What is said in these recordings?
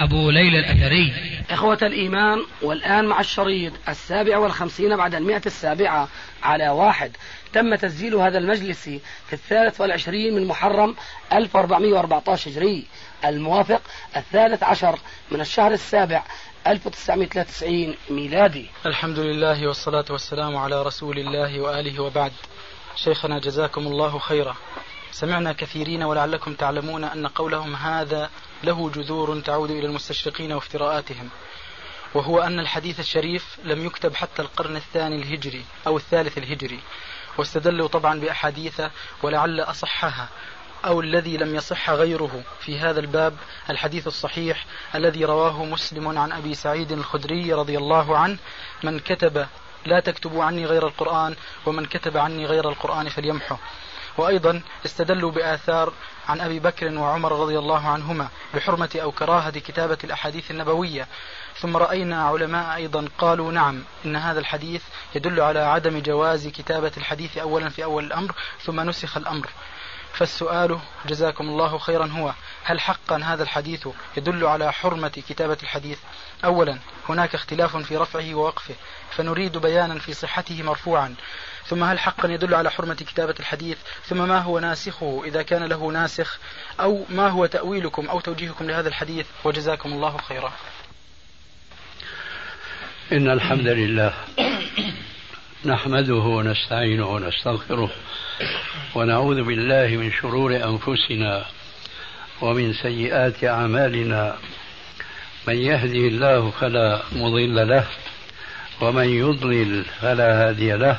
أبو ليلى الأثري. إخوة الإيمان والآن مع الشريط السابع والخمسين بعد المئة السابعة على واحد. تم تسجيل هذا المجلس في الثالث والعشرين من محرم 1414 هجري. الموافق الثالث عشر من الشهر السابع 1993 ميلادي. الحمد لله والصلاة والسلام على رسول الله وآله وبعد. شيخنا جزاكم الله خيرا. سمعنا كثيرين ولعلكم تعلمون أن قولهم هذا له جذور تعود إلى المستشرقين وافتراءاتهم. وهو أن الحديث الشريف لم يكتب حتى القرن الثاني الهجري أو الثالث الهجري واستدلوا طبعا بأحاديث ولعل أصحها أو الذي لم يصح غيره في هذا الباب الحديث الصحيح الذي رواه مسلم عن أبي سعيد الخدري رضي الله عنه من كتب لا تكتبوا عني غير القرآن ومن كتب عني غير القرآن فليمحه وأيضا استدلوا بآثار عن أبي بكر وعمر رضي الله عنهما بحرمة أو كراهة كتابة الأحاديث النبوية. ثم رأينا علماء أيضا قالوا نعم إن هذا الحديث يدل على عدم جواز كتابة الحديث أولا في أول الأمر ثم نسخ الأمر. فالسؤال جزاكم الله خيرا هو هل حقا هذا الحديث يدل على حرمة كتابة الحديث أولا؟ هناك اختلاف في رفعه ووقفه فنريد بيانا في صحته مرفوعا. ثم هل حقا يدل على حرمة كتابة الحديث؟ ثم ما هو ناسخه إذا كان له ناسخ؟ أو ما هو تأويلكم أو توجيهكم لهذا الحديث؟ وجزاكم الله خيرا. إن الحمد لله نحمده ونستعينه ونستغفره ونعوذ بالله من شرور أنفسنا ومن سيئات أعمالنا. من يهده الله فلا مضل له ومن يضلل فلا هادي له.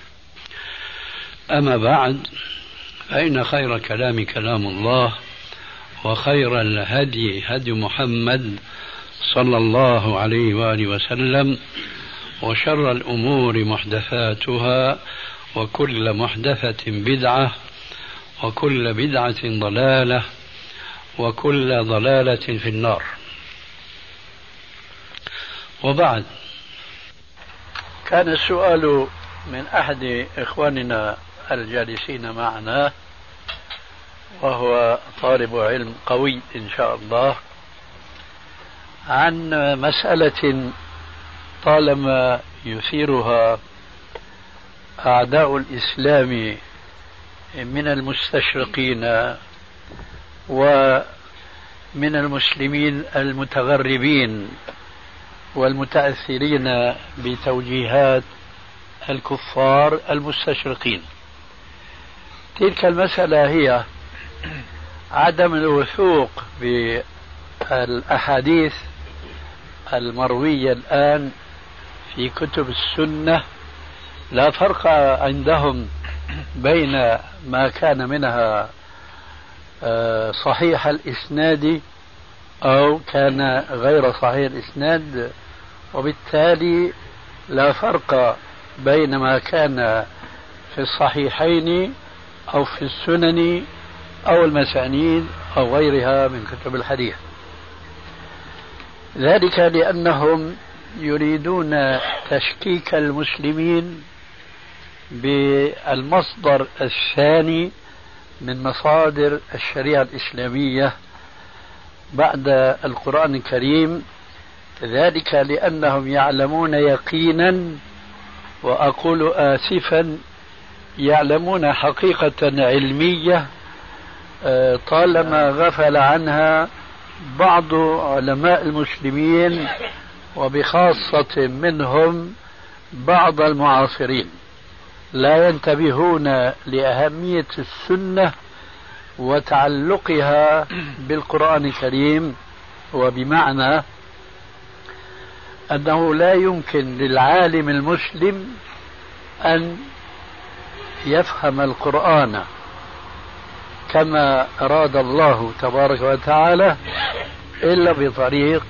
أما بعد فإن خير كلام كلام الله وخير الهدي هدي محمد صلى الله عليه وآله وسلم وشر الأمور محدثاتها وكل محدثة بدعة وكل بدعة ضلالة وكل ضلالة في النار. وبعد كان السؤال من أحد إخواننا الجالسين معنا وهو طالب علم قوي إن شاء الله عن مسألة طالما يثيرها أعداء الإسلام من المستشرقين ومن المسلمين المتغربين والمتأثرين بتوجيهات الكفار المستشرقين. تلك المسألة هي عدم الوثوق بالأحاديث المروية الآن في كتب السنة. لا فرق عندهم بين ما كان منها آه، صحيح الإسناد أو كان غير صحيح الإسناد وبالتالي لا فرق بين ما كان في الصحيحين أو في السنن أو المسانيد أو غيرها من كتب الحديث. ذلك لأنهم يريدون تشكيك المسلمين بالمصدر الثاني من مصادر الشريعة الإسلامية بعد القرآن الكريم. ذلك لأنهم يعلمون يقينا وأقول آسفا يعلمون حقيقة علمية آه، طالما غفل عنها بعض علماء المسلمين وبخاصة منهم بعض المعاصرين. لا ينتبهون لأهمية السنة وتعلقها بالقرآن الكريم وبمعنى أنه لا يمكن للعالم المسلم أن يفهم القرآن كما أراد الله تبارك وتعالى إلا بطريق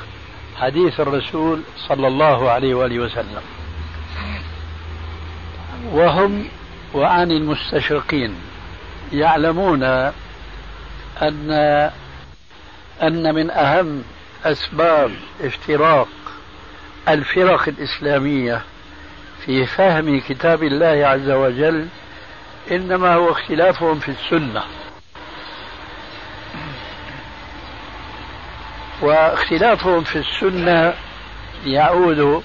حديث الرسول صلى الله عليه وآله وسلم. وهم وعن المستشرقين يعلمون أن أن من أهم أسباب افتراق الفرق الإسلامية في فهم كتاب الله عز وجل إنما هو اختلافهم في السنة. واختلافهم في السنة يعود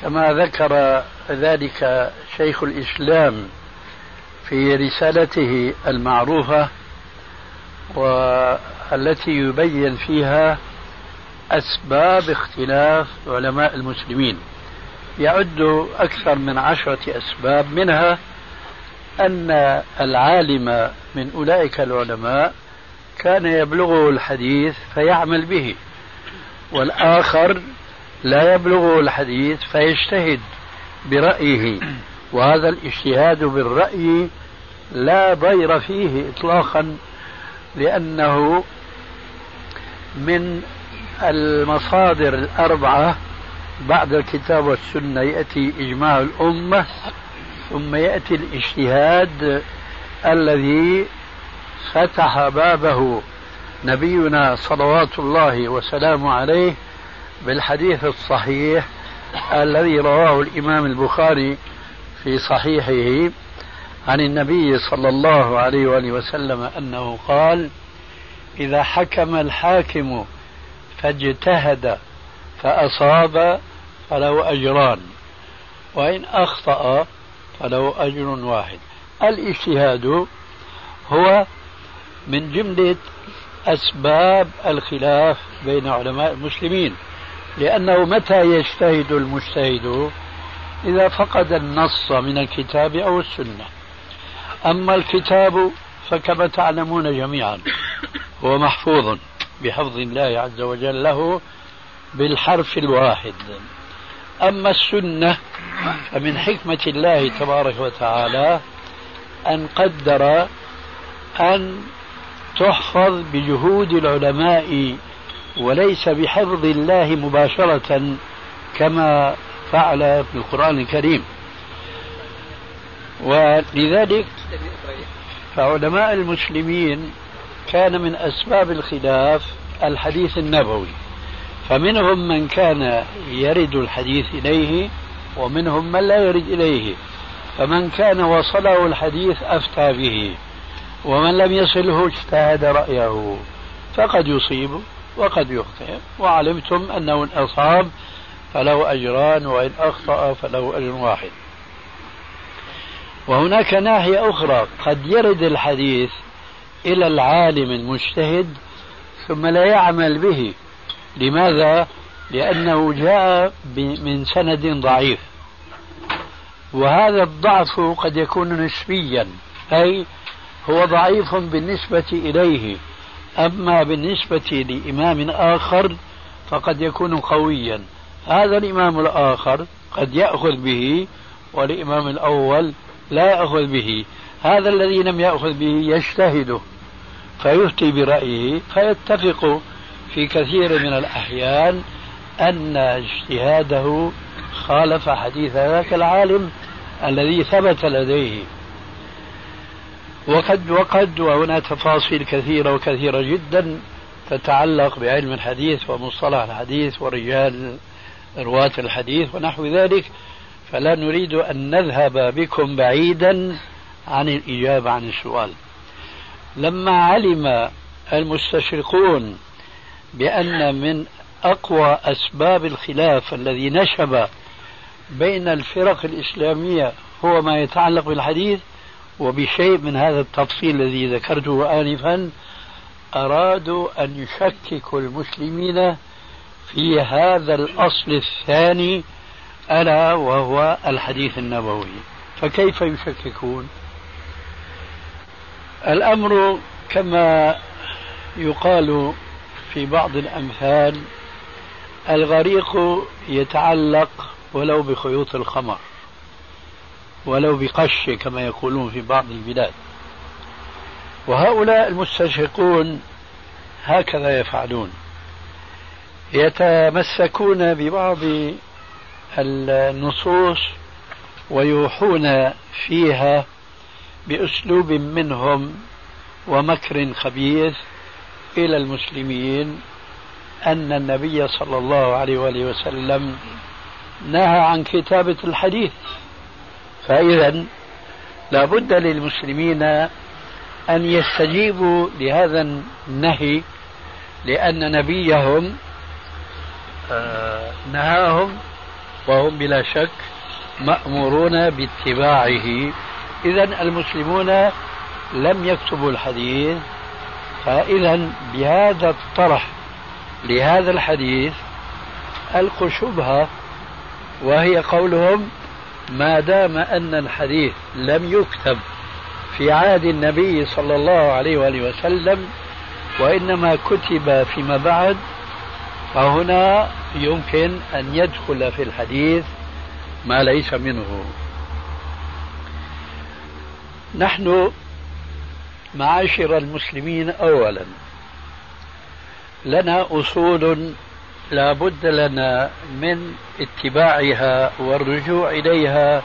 كما ذكر ذلك شيخ الإسلام في رسالته المعروفة والتي يبين فيها أسباب اختلاف علماء المسلمين. يعد أكثر من عشرة أسباب منها أن العالم من أولئك العلماء كان يبلغه الحديث فيعمل به والآخر لا يبلغه الحديث فيجتهد برأيه. وهذا الاجتهاد بالرأي لا ضير فيه إطلاقا لأنه من المصادر الأربعة. بعد الكتاب والسنة يأتي إجماع الأمة. ثم يأتي الاجتهاد الذي فتح بابه نبينا صلوات الله وسلامه عليه بالحديث الصحيح الذي رواه الإمام البخاري في صحيحه عن النبي صلى الله عليه وآله وسلم أنه قال إذا حكم الحاكم فاجتهد فأصاب فله أجران وإن أخطأ فله أجر واحد. الاجتهاد هو من جملة أسباب الخلاف بين علماء المسلمين لأنه متى يجتهد المجتهد؟ إذا فقد النص من الكتاب أو السنة. أما الكتاب فكما تعلمون جميعا هو محفوظ بحفظ الله عز وجل له بالحرف الواحد. أما السنة فمن حكمة الله تبارك وتعالى أن قدر أن تحفظ بجهود العلماء وليس بحفظ الله مباشرة كما فعل في القرآن الكريم. ولذلك فعلماء المسلمين كان من أسباب الخلاف الحديث النبوي. فمنهم من كان يرد الحديث إليه ومنهم من لا يرد إليه. فمن كان وصله الحديث أفتى به ومن لم يصله اجتهد رأيه. فقد يصيب وقد يخطئ. وعلمتم أنه إن أصاب فله أجران وإن أخطأ فله أجر واحد. وهناك ناحية أخرى. قد يرد الحديث إلى العالم المجتهد ثم لا يعمل به. لماذا؟ لأنه جاء من سند ضعيف. وهذا الضعف قد يكون نسبيا أي هو ضعيف بالنسبة إليه. أما بالنسبة لإمام آخر فقد يكون قويا. هذا الإمام الآخر قد يأخذ به والإمام الأول لا يأخذ به. هذا الذي لم يأخذ به يجتهد فيفتي برأيه فيتفق في كثير من الأحيان أن اجتهاده خالف حديث ذاك العالم الذي ثبت لديه. وقد وقد وهنا تفاصيل كثيرة وكثيرة جدا تتعلق بعلم الحديث ومصطلح الحديث ورجال رواة الحديث ونحو ذلك. فلا نريد أن نذهب بكم بعيدا عن الإجابة عن السؤال. لما علم المستشرقون بأن من أقوى أسباب الخلاف الذي نشب بين الفرق الإسلامية هو ما يتعلق بالحديث وبشيء من هذا التفصيل الذي ذكرته آنفا أرادوا أن يشككوا المسلمين في هذا الأصل الثاني ألا وهو الحديث النبوي. فكيف يشككون؟ الأمر كما يقال في بعض الأمثال الغريق يتعلق ولو بخيوط الخمر ولو بقش كما يقولون في بعض البلاد. وهؤلاء المستشرقون هكذا يفعلون. يتمسكون ببعض النصوص ويوحون فيها بأسلوب منهم ومكر خبيث إلى المسلمين أن النبي صلى الله عليه وآله وسلم نهى عن كتابة الحديث. فاذا لابد للمسلمين أن يستجيبوا لهذا النهي لأن نبيهم آه، نهاهم وهم بلا شك مأمورون باتباعه. إذا المسلمون لم يكتبوا الحديث فإذا بهذا الطرح لهذا الحديث ألقوا شبهة وهي قولهم ما دام أن الحديث لم يكتب في عهد النبي صلى الله عليه وآله وسلم وإنما كتب فيما بعد فهنا يمكن أن يدخل في الحديث ما ليس منه. نحن معاشر المسلمين أولا. لنا أصول لا بد لنا من اتباعها والرجوع إليها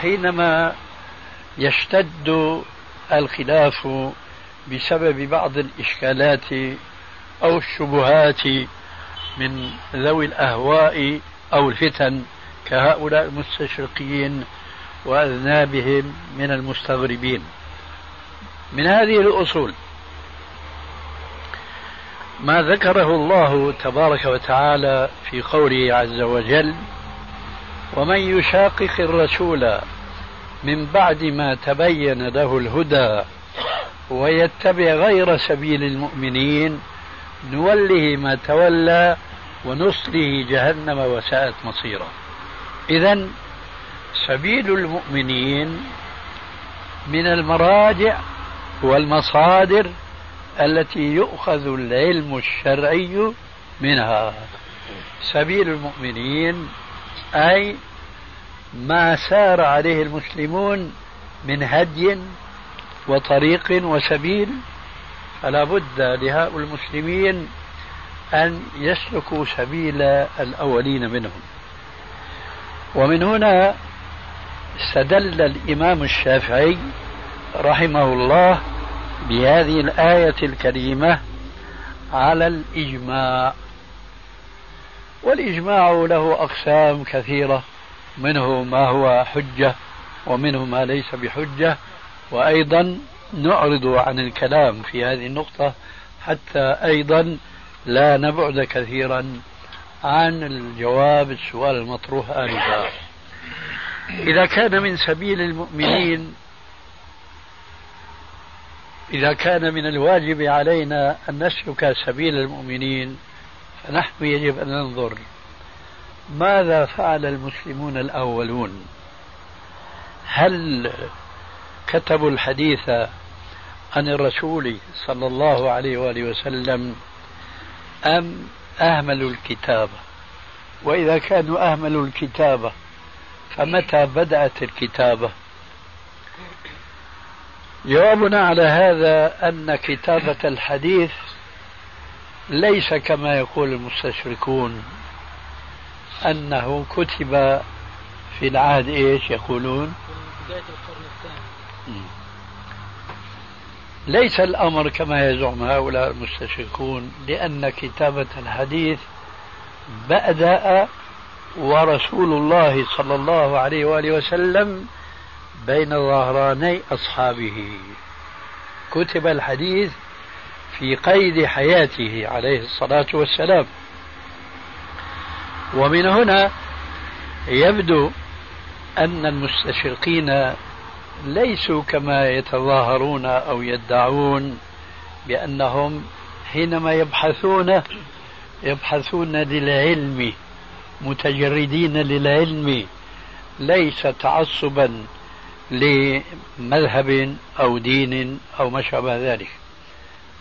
حينما يشتد الخلاف بسبب بعض الإشكالات أو الشبهات من ذوي الأهواء أو الفتن كهؤلاء المستشرقين وأذنابهم من المستغربين. من هذه الأصول. ما ذكره الله تبارك وتعالى في قوله عز وجل ومن يشاقق الرسول من بعد ما تبين له الهدى ويتبع غير سبيل المؤمنين نوله ما تولى ونصله جهنم وساءت مصيرا اذا سبيل المؤمنين من المراجع والمصادر التي يؤخذ العلم الشرعي منها. سبيل المؤمنين أي ما سار عليه المسلمون من هدي وطريق وسبيل فلا بد لهؤلاء المسلمين أن يسلكوا سبيل الأولين منهم. ومن هنا استدل الإمام الشافعي رحمه الله بهذه الآية الكريمة على الإجماع. والإجماع له أقسام كثيرة منه ما هو حجة ومنه ما ليس بحجة. وأيضا نعرض عن الكلام في هذه النقطة حتى أيضا لا نبعد كثيرا عن الجواب السؤال المطروح آنفا إذا كان من سبيل المؤمنين إذا كان من الواجب علينا أن نسلك سبيل المؤمنين فنحن يجب أن ننظر ماذا فعل المسلمون الأولون؟ هل كتبوا الحديث عن الرسول صلى الله عليه وآله وسلم أم أهملوا الكتابة وإذا كانوا أهملوا الكتابة فمتى بدأت الكتابة؟ جوابنا على هذا أن كتابة الحديث ليس كما يقول المستشركون أنه كتب في العهد إيش يقولون؟ بداية القرن الثاني. ليس الأمر كما يزعم هؤلاء المستشركون لأن كتابة الحديث بدأ ورسول الله صلى الله عليه وآله وسلم بين ظهراني أصحابه. كتب الحديث في قيد حياته عليه الصلاة والسلام. ومن هنا يبدو أن المستشرقين ليسوا كما يتظاهرون أو يدعون بأنهم حينما يبحثون يبحثون للعلم متجردين للعلم ليس تعصبا لمذهب أو دين أو ما شابه ذلك.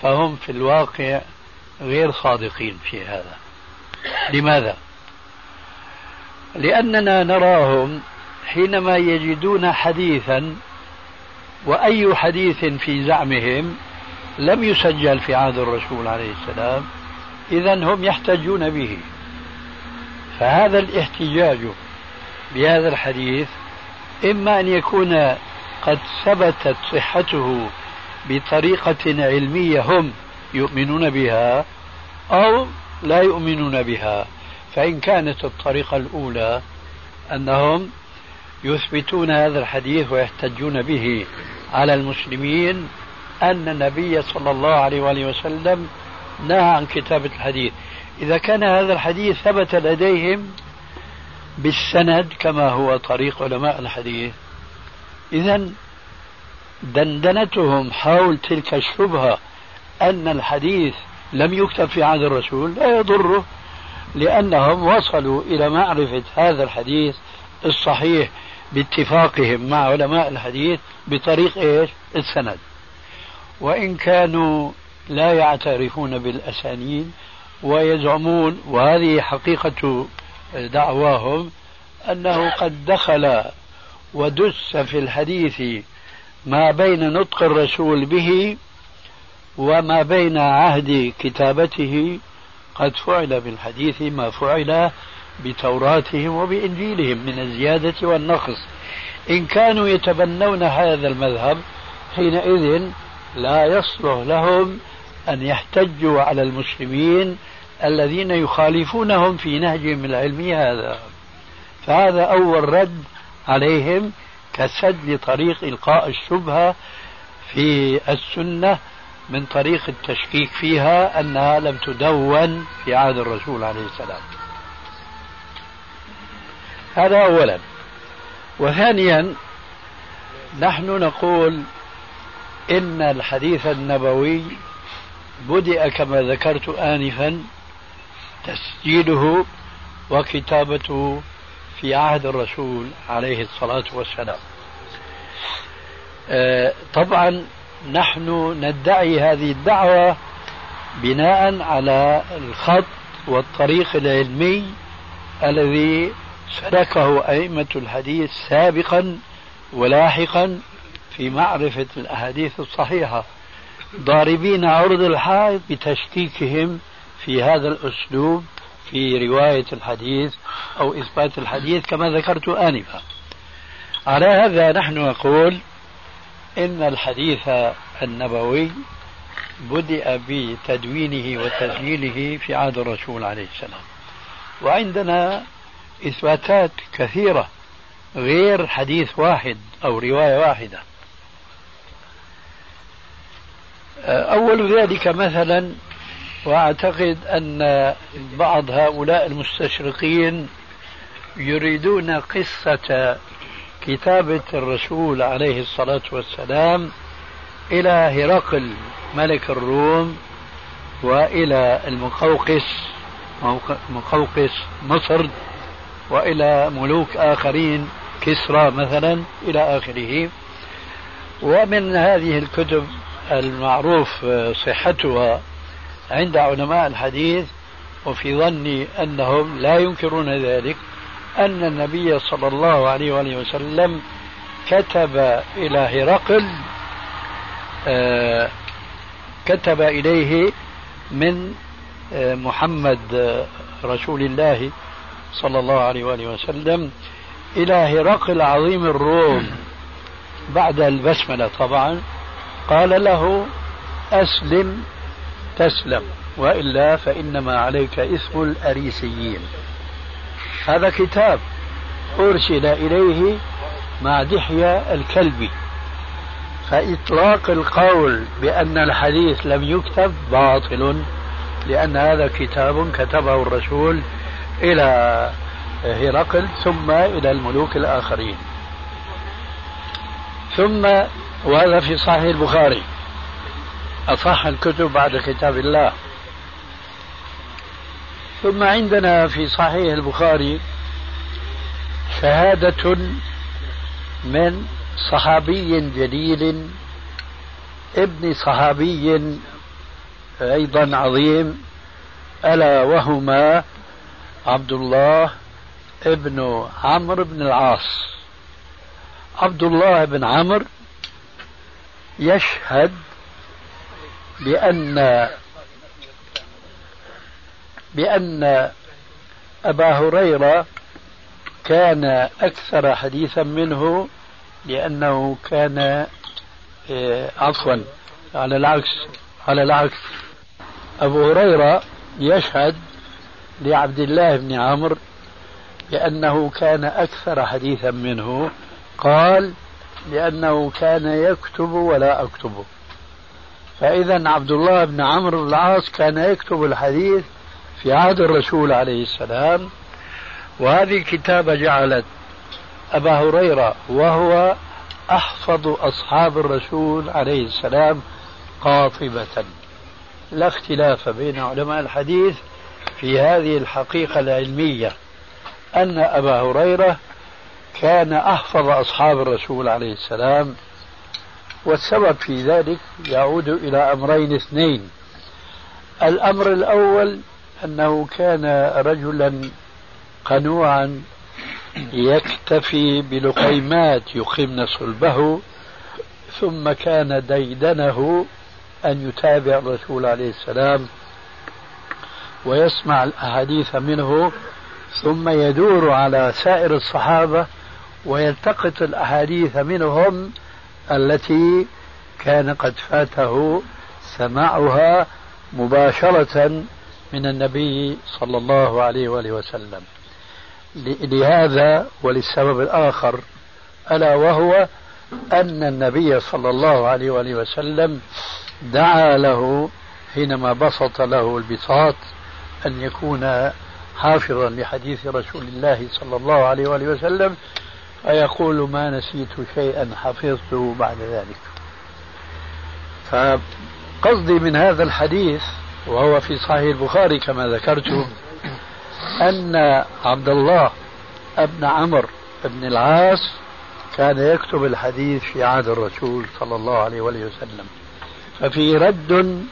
فهم في الواقع غير صادقين في هذا. لماذا؟ لأننا نراهم حينما يجدون حديثا وأي حديث في زعمهم لم يسجل في عهد الرسول عليه السلام إذا هم يحتجون به. فهذا الاحتجاج بهذا الحديث إما أن يكون قد ثبتت صحته بطريقة علمية هم يؤمنون بها أو لا يؤمنون بها فإن كانت الطريقة الأولى أنهم يثبتون هذا الحديث ويحتجون به على المسلمين أن النبي صلى الله عليه وآله وسلم نهى عن كتابة الحديث. إذا كان هذا الحديث ثبت لديهم بالسند كما هو طريق علماء الحديث إذا دندنتهم حول تلك الشبهة أن الحديث لم يكتب في عهد الرسول لا يضره لأنهم وصلوا إلى معرفة هذا الحديث الصحيح باتفاقهم مع علماء الحديث بطريق إيش؟ السند. وإن كانوا لا يعترفون بالأسانيد ويزعمون وهذه حقيقة دعواهم أنه قد دخل ودس في الحديث ما بين نطق الرسول به وما بين عهد كتابته قد فعل بالحديث ما فعل بتوراتهم وبإنجيلهم من الزيادة والنقص. إن كانوا يتبنون هذا المذهب حينئذ لا يصلح لهم أن يحتجوا على المسلمين الذين يخالفونهم في نهجهم العلمي هذا. فهذا أول رد عليهم كسد لطريق إلقاء الشبهة في السنة من طريق التشكيك فيها أنها لم تدون في عهد الرسول عليه السلام. هذا أولا. وثانيا نحن نقول إن الحديث النبوي بدأ كما ذكرت آنفا تسجيله وكتابته في عهد الرسول عليه الصلاة والسلام. آه، طبعا نحن ندعي هذه الدعوة بناء على الخط والطريق العلمي الذي سلكه أئمة الحديث سابقا ولاحقا في معرفة الأحاديث الصحيحة ضاربين عرض الحائط بتشكيكهم في هذا الأسلوب في رواية الحديث أو إثبات الحديث كما ذكرت آنفا. على هذا نحن نقول إن الحديث النبوي بدأ بتدوينه وتسجيله في عهد الرسول عليه السلام. وعندنا إثباتات كثيرة غير حديث واحد أو رواية واحدة. أول ذلك مثلا وأعتقد أن بعض هؤلاء المستشرقين يريدون قصة كتابة الرسول عليه الصلاة والسلام إلى هرقل ملك الروم وإلى المقوقس مقوقس مصر وإلى ملوك آخرين كسرى مثلا إلى آخره. ومن هذه الكتب المعروف صحتها عند علماء الحديث وفي ظني أنهم لا ينكرون ذلك أن النبي صلى الله عليه وآله وسلم كتب إلى هرقل آه كتب إليه من آه محمد آه رسول الله صلى الله عليه وآله وسلم إلى هرقل عظيم الروم بعد البسملة طبعا قال له أسلم تسلم وإلا فإنما عليك إسم الأريسيين. هذا كتاب أرسل إليه مع دحية الكلبي. فإطلاق القول بأن الحديث لم يكتب باطل لأن هذا كتاب كتبه الرسول إلى هرقل ثم إلى الملوك الآخرين. ثم وهذا في صحيح البخاري. أصح الكتب بعد كتاب الله. ثم عندنا في صحيح البخاري شهادة من صحابي جليل ابن صحابي أيضا عظيم ألا وهما عبد الله ابن عمرو بن العاص. عبد الله بن عمرو يشهد بأن بأن أبا هريرة كان أكثر حديثا منه لأنه كان آه، عفوا على العكس على العكس. أبو هريرة يشهد لعبد الله بن عمرو بأنه كان أكثر حديثا منه قال لأنه كان يكتب ولا أكتب. فإذا عبد الله بن عمرو بن العاص كان يكتب الحديث في عهد الرسول عليه السلام وهذه الكتابة جعلت أبا هريرة وهو أحفظ أصحاب الرسول عليه السلام قاطبة. لا اختلاف بين علماء الحديث في هذه الحقيقة العلمية أن أبا هريرة كان أحفظ أصحاب الرسول عليه السلام والسبب في ذلك يعود إلى أمرين اثنين. الأمر الأول أنه كان رجلا قنوعا يكتفي بلقيمات يقمن صلبه ثم كان ديدنه أن يتابع الرسول عليه السلام ويسمع الأحاديث منه ثم يدور على سائر الصحابة ويلتقط الأحاديث منهم التي كان قد فاته سماعها مباشرة من النبي صلى الله عليه وآله وسلم. لهذا وللسبب الآخر ألا وهو أن النبي صلى الله عليه وآله وسلم دعا له حينما بسط له البساط أن يكون حافظا لحديث رسول الله صلى الله عليه وآله وسلم فيقول ما نسيت شيئا حفظته بعد ذلك. فقصدي من هذا الحديث وهو في صحيح البخاري كما ذكرت أن عبد الله ابن عمرو بن العاص كان يكتب الحديث في عهد الرسول صلى الله عليه وآله وسلم. ففي رد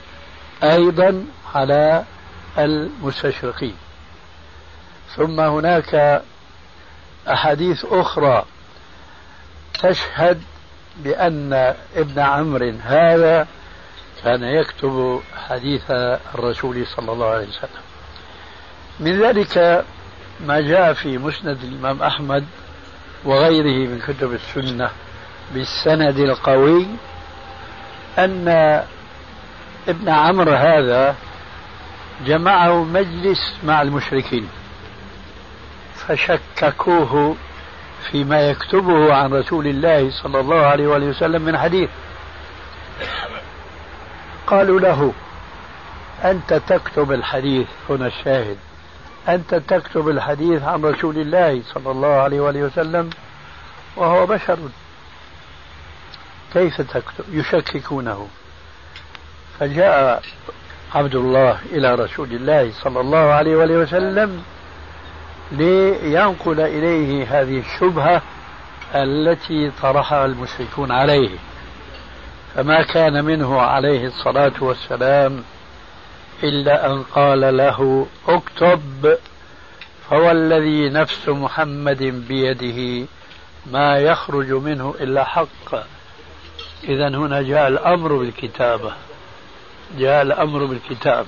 أيضا على المستشرقين. ثم هناك أحاديث أخرى تشهد بأن ابن عمرو هذا كان يكتب حديث الرسول صلى الله عليه وسلم. من ذلك ما جاء في مسند الإمام أحمد وغيره من كتب السنة بالسند القوي أن ابن عمرو هذا جمعه مجلس مع المشركين. فشككوه فيما يكتبه عن رسول الله صلى الله عليه وسلم من حديث. قالوا له أنت تكتب الحديث هنا الشاهد. أنت تكتب الحديث عن رسول الله صلى الله عليه وآله وسلم وهو بشر. كيف تكتب؟ يشككونه. فجاء عبد الله إلى رسول الله صلى الله عليه وآله وسلم لينقل إليه هذه الشبهة التي طرحها المشركون عليه. فما كان منه عليه الصلاة والسلام إلا أن قال له اكتب فوالذي نفس محمد بيده ما يخرج منه إلا حق. إذا هنا جاء الأمر بالكتابة جاء الأمر بالكتابة.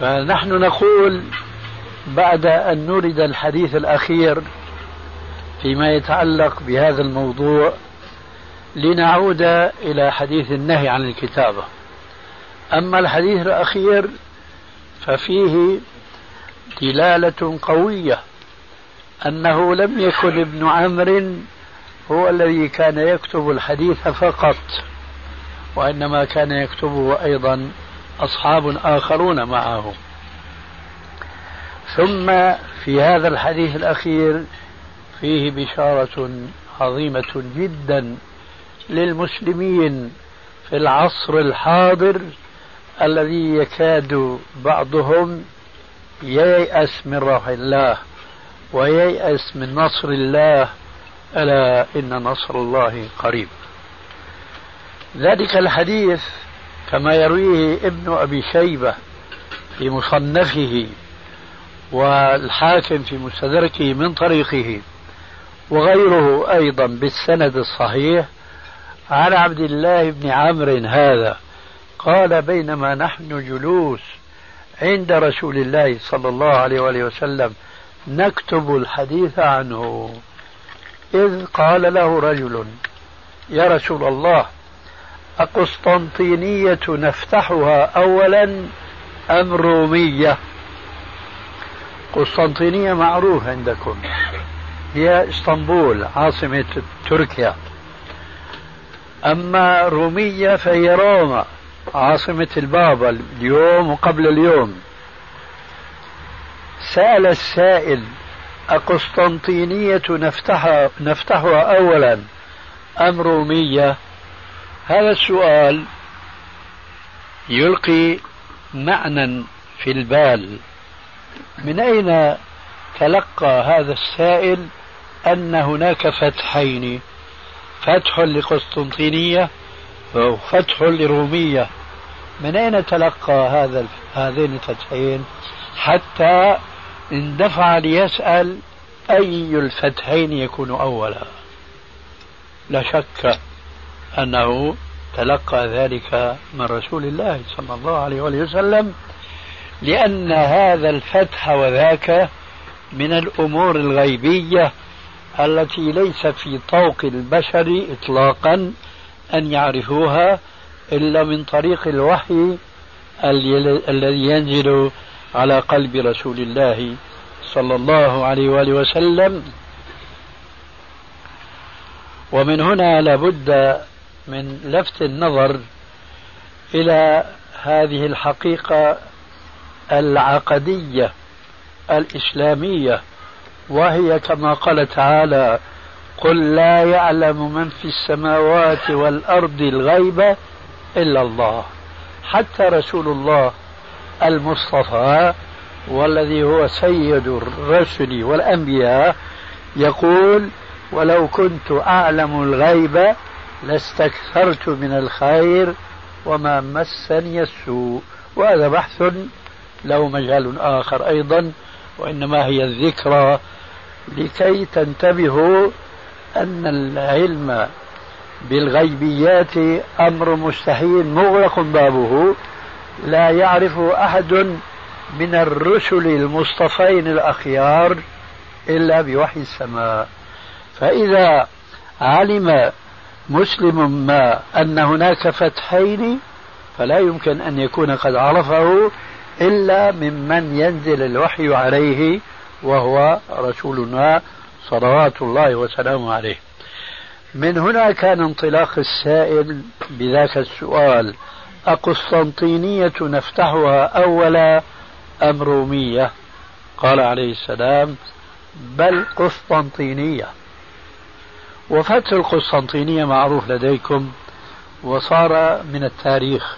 فنحن نقول بعد أن نرد الحديث الأخير فيما يتعلق بهذا الموضوع لنعود إلى حديث النهي عن الكتابة. أما الحديث الأخير ففيه دلالة قوية أنه لم يكن ابن عمرو هو الذي كان يكتب الحديث فقط وإنما كان يكتبه أيضا أصحاب آخرون معه. ثم في هذا الحديث الأخير فيه بشارة عظيمة جدا للمسلمين في العصر الحاضر الذي يكاد بعضهم ييأس من روح الله وييأس من نصر الله ألا إن نصر الله قريب. ذلك الحديث كما يرويه ابن أبي شيبة في مصنفه والحاكم في مستدركه من طريقه وغيره أيضا بالسند الصحيح عن عبد الله بن عمرو هذا قال بينما نحن جلوس عند رسول الله صلى الله عليه وآله وسلم نكتب الحديث عنه. إذ قال له رجل يا رسول الله أقسطنطينية نفتحها أولا أم رومية؟ قسطنطينية معروف عندكم. هي اسطنبول عاصمة تركيا. أما رومية فهي روما عاصمة البابا اليوم وقبل اليوم. سأل السائل أقسطنطينية نفتحها, نفتحها أولا أم رومية؟ هذا السؤال يلقي معنى في البال. من أين تلقى هذا السائل أن هناك فتحين؟ فتح لقسطنطينية وفتح لرومية. من أين تلقى هذا هذين الفتحين؟ حتى اندفع ليسأل أي الفتحين يكون أولا. لا شك أنه تلقى ذلك من رسول الله صلى الله عليه وسلم. لأن هذا الفتح وذاك من الأمور الغيبية التي ليس في طوق البشر إطلاقا أن يعرفوها إلا من طريق الوحي الذي ينزل على قلب رسول الله صلى الله عليه وآله وسلم. ومن هنا لابد من لفت النظر إلى هذه الحقيقة العقدية الإسلامية وهي كما قال تعالى قل لا يعلم من في السماوات والأرض الغيب إلا الله. حتى رسول الله المصطفى والذي هو سيد الرسل والأنبياء يقول ولو كنت أعلم الغيب لاستكثرت من الخير وما مسني السوء. وهذا بحث له مجال آخر أيضا وإنما هي الذكرى لكي تنتبهوا أن العلم بالغيبيات أمر مستحيل مغلق بابه. لا يعرفه أحد من الرسل المصطفين الأخيار إلا بوحي السماء. فإذا علم مسلم ما أن هناك فتحين فلا يمكن أن يكون قد عرفه إلا ممن ينزل الوحي عليه وهو رسولنا صلوات الله وسلامه عليه. من هنا كان انطلاق السائل بذاك السؤال أقسطنطينية نفتحها أولا أم رومية؟ قال عليه السلام بل قسطنطينية. وفتح القسطنطينية معروف لديكم وصار من التاريخ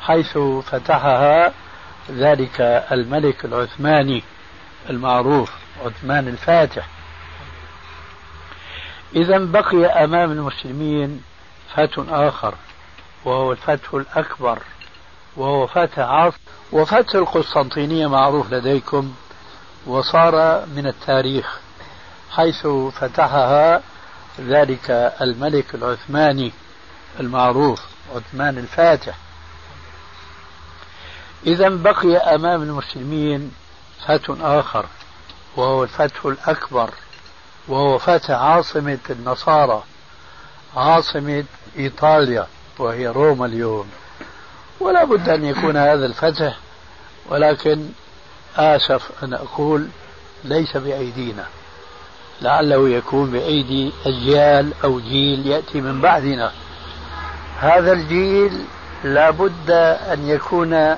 حيث فتحها ذلك الملك العثماني المعروف عثمان الفاتح. إذا بقي أمام المسلمين فتح آخر وهو الفتح الأكبر وهو فتح عصر وفتح القسطنطينية معروف لديكم وصار من التاريخ حيث فتحها ذلك الملك العثماني المعروف عثمان الفاتح. إذا بقي أمام المسلمين فتح آخر وهو الفتح الأكبر وهو فتح عاصمة النصارى عاصمة إيطاليا وهي روما اليوم. ولا بد أن يكون هذا الفتح ولكن آسف أن أقول ليس بأيدينا. لعله يكون بأيدي أجيال أو جيل يأتي من بعدنا. هذا الجيل لابد أن يكون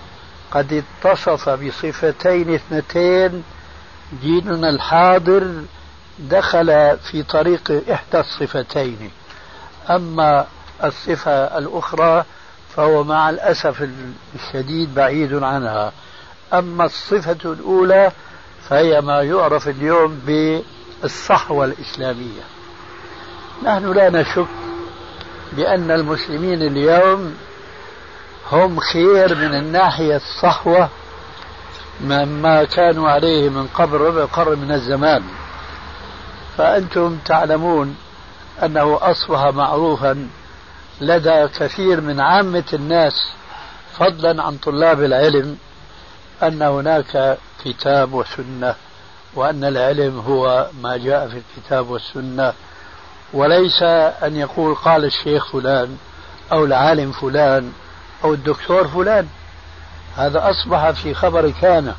قد اتصف بصفتين اثنتين جيلنا الحاضر دخل في طريق إحدى الصفتين. أما الصفة الأخرى فهو مع الأسف الشديد بعيد عنها. أما الصفة الأولى فهي ما يعرف اليوم بالصحوة الإسلامية. نحن لا نشك بأن المسلمين اليوم هم خير من الناحية الصحوة مما كانوا عليه من قبل ربع قرن من الزمان. فأنتم تعلمون أنه أصبح معروفا لدى كثير من عامة الناس فضلا عن طلاب العلم أن هناك كتاب وسنة وأن العلم هو ما جاء في الكتاب والسنة. وليس أن يقول قال الشيخ فلان أو العالم فلان. أو الدكتور فلان. هذا أصبح في خبر كان.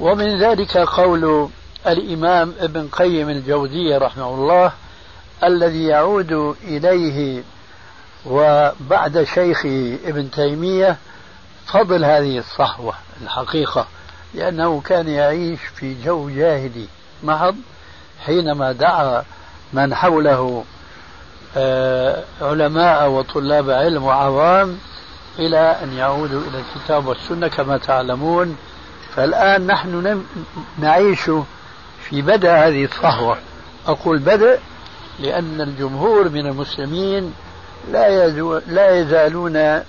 ومن ذلك قول الإمام ابن قيم الجوزية رحمه الله الذي يعود إليه وبعد شيخه ابن تيمية فضل هذه الصحوة الحقيقة لأنه كان يعيش في جو جاهلي محض حينما دعا من حوله آه، علماء وطلاب علم وعوام إلى أن يعودوا إلى الكتاب والسنة كما تعلمون. فالآن نحن نعيش في بدء هذه الصحوة أقول بدء لأن الجمهور من المسلمين لا لا يزالون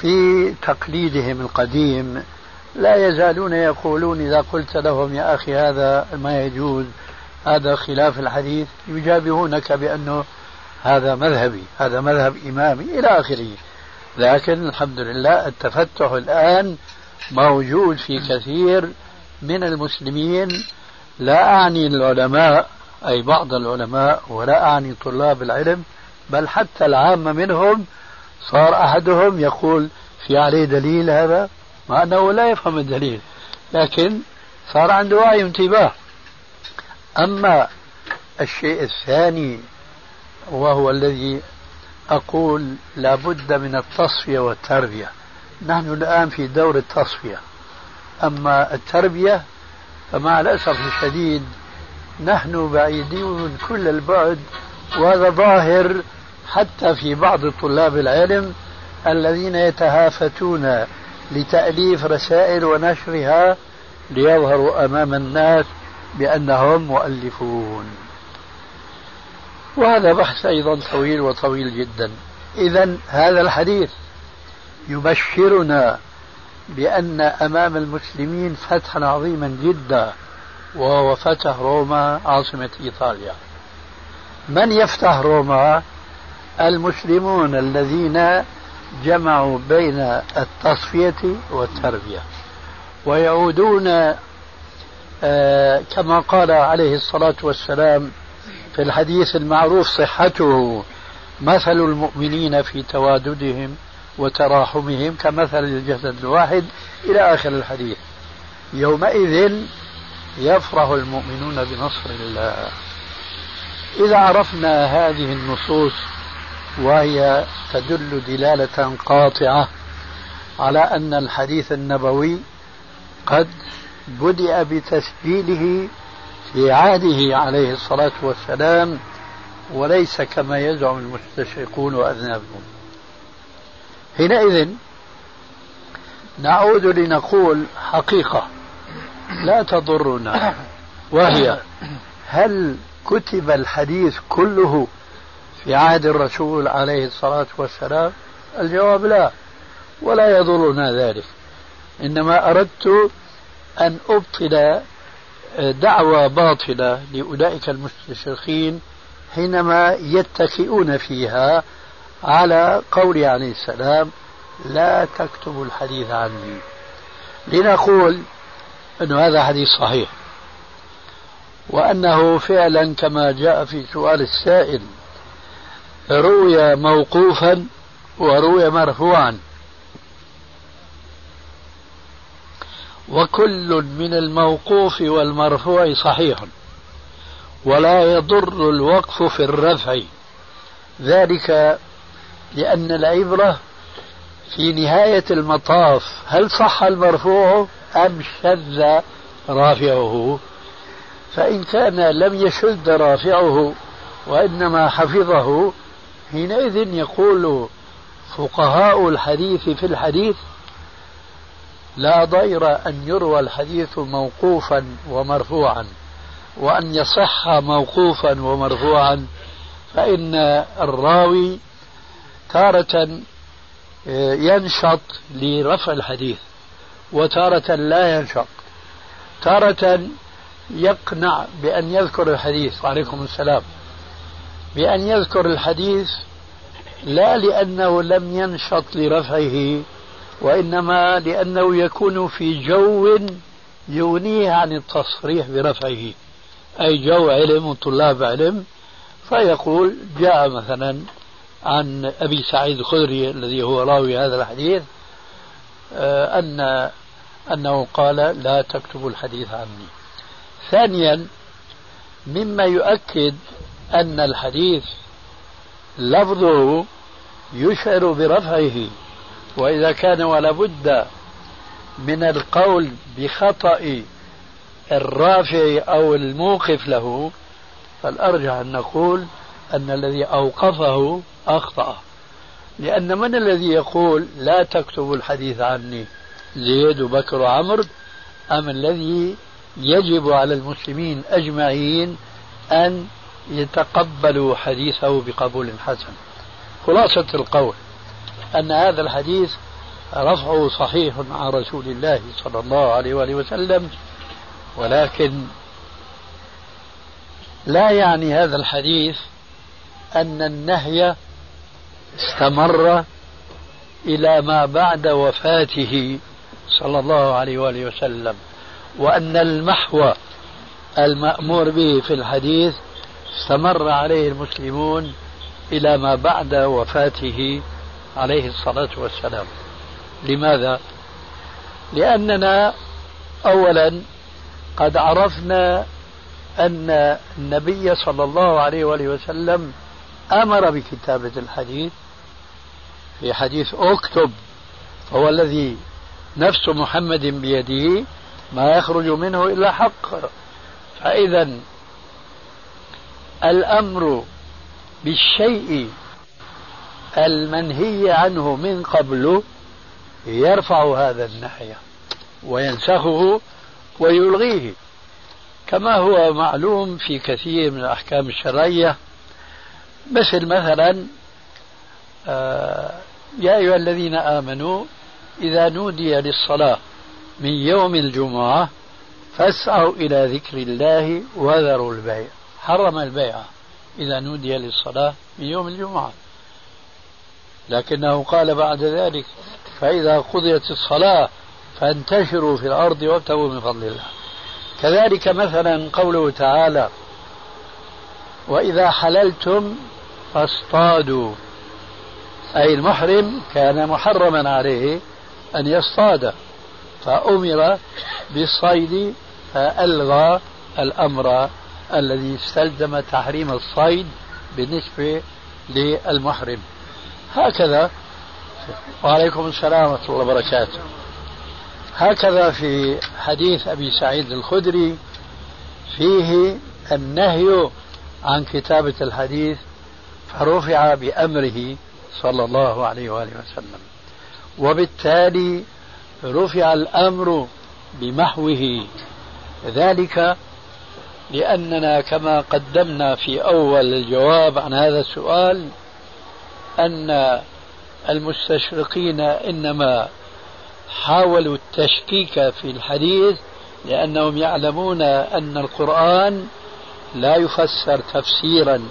في تقليدهم القديم. لا يزالون يقولون إذا قلت لهم يا أخي هذا ما يجوز هذا خلاف الحديث يجابهونك بأنه هذا مذهبي هذا مذهب إمامي إلى آخره. لكن الحمد لله التفتح الآن موجود في كثير من المسلمين. لا أعني العلماء أي بعض العلماء ولا أعني طلاب العلم بل حتى العامة منهم صار أحدهم يقول في عليه دليل هذا مع أنه لا يفهم الدليل لكن صار عنده وعي انتباه أما الشيء الثاني وهو الذي أقول لابد من التصفية والتربية. نحن الآن في دور التصفية. أما التربية فمع الأسف الشديد نحن بعيدون كل البعد وهذا ظاهر حتى في بعض طلاب العلم الذين يتهافتون لتأليف رسائل ونشرها ليظهروا أمام الناس بأنهم مؤلفون. وهذا بحث أيضا طويل وطويل جدا. إذا هذا الحديث يبشرنا بأن أمام المسلمين فتحا عظيما جدا وهو فتح روما عاصمة إيطاليا. من يفتح روما؟ المسلمون الذين جمعوا بين التصفية والتربية. ويعودون آه كما قال عليه الصلاة والسلام في الحديث المعروف صحته مثل المؤمنين في تواددهم وتراحمهم كمثل الجسد الواحد إلى آخر الحديث. يومئذ يفرح المؤمنون بنصر الله. إذا عرفنا هذه النصوص وهي تدل دلالة قاطعة على أن الحديث النبوي قد بدأ بتسجيله في عهده عليه الصلاة والسلام وليس كما يزعم المستشرقون وأذنابهم. حينئذ نعود لنقول حقيقة لا تضرنا وهي هل كتب الحديث كله في عهد الرسول عليه الصلاة والسلام؟ الجواب لا ولا يضرنا ذلك. إنما أردت أن أبطل دعوة باطلة لأولئك المستشرقين حينما يتكئون فيها على قول عليه السلام لا تكتبوا الحديث عني. لنقول أن هذا حديث صحيح وأنه فعلا كما جاء في سؤال السائل روي موقوفا وروي مرفوعا. وكل من الموقوف والمرفوع صحيح ولا يضر الوقف في الرفع. ذلك لأن العبرة في نهاية المطاف هل صح المرفوع أم شذ رافعه؟ فإن كان لم يشذ رافعه وإنما حفظه حينئذ يقول فقهاء الحديث في الحديث لا ضير أن يروى الحديث موقوفا ومرفوعا وأن يصح موقوفا ومرفوعا فإن الراوي تارة آه، ينشط لرفع الحديث وتارة لا ينشط. تارة يقنع بأن يذكر الحديث وعليكم السلام بأن يذكر الحديث لا لأنه لم ينشط لرفعه وإنما لأنه يكون في جو يغنيه عن التصريح برفعه. أي جو علم وطلاب علم. فيقول جاء مثلا عن أبي سعيد الخدري الذي هو راوي هذا الحديث آه، أن أنه قال لا تكتبوا الحديث عني. ثانيا مما يؤكد أن الحديث لفظه يشعر برفعه. وإذا كان ولا بد من القول بخطأ الرافع أو الموقف له فالأرجح أن نقول أن الذي أوقفه أخطأ. لأن من الذي يقول لا تكتب الحديث عني زيد وبكر وعمر أم الذي يجب على المسلمين أجمعين أن يتقبلوا حديثه بقبول حسن؟ خلاصة القول. أن هذا الحديث رفعه صحيح عن رسول الله صلى الله عليه وآله وسلم ولكن لا يعني هذا الحديث أن النهي استمر إلى ما بعد وفاته صلى الله عليه وآله وسلم وأن المحو المأمور به في الحديث استمر عليه المسلمون إلى ما بعد وفاته عليه الصلاة والسلام لماذا؟ لأننا أولا قد عرفنا أن النبي صلى الله عليه وآله وسلم أمر بكتابة الحديث في حديث أكتب هو الذي نفس محمد بيده ما يخرج منه إلا حق فإذا الأمر بالشيء المنهي عنه من قبل يرفع هذا النهي وينسخه ويلغيه. كما هو معلوم في كثير من الأحكام الشرعية مثل مثلا آه، يا أيها الذين آمنوا إذا نودي للصلاة من يوم الجمعة فاسعوا إلى ذكر الله وذروا البيع. حرم البيع إذا نودي للصلاة من يوم الجمعة. لكنه قال بعد ذلك فإذا قضيت الصلاة فانتشروا في الأرض وابتغوا من فضل الله. كذلك مثلا قوله تعالى وإذا حللتم فاصطادوا. أي المحرم كان محرما عليه أن يصطاد فأمر بالصيد فألغى الأمر الذي استلزم تحريم الصيد بالنسبة للمحرم. هكذا. وعليكم السلام ورحمة الله وبركاته. هكذا في حديث أبي سعيد الخدري فيه النهي عن كتابة الحديث فرفع بأمره صلى الله عليه وآله وسلم. وبالتالي رفع الأمر بمحوه. ذلك لأننا كما قدمنا في أول الجواب عن هذا السؤال أن المستشرقين إنما حاولوا التشكيك في الحديث لأنهم يعلمون أن القرآن لا يفسر تفسيرا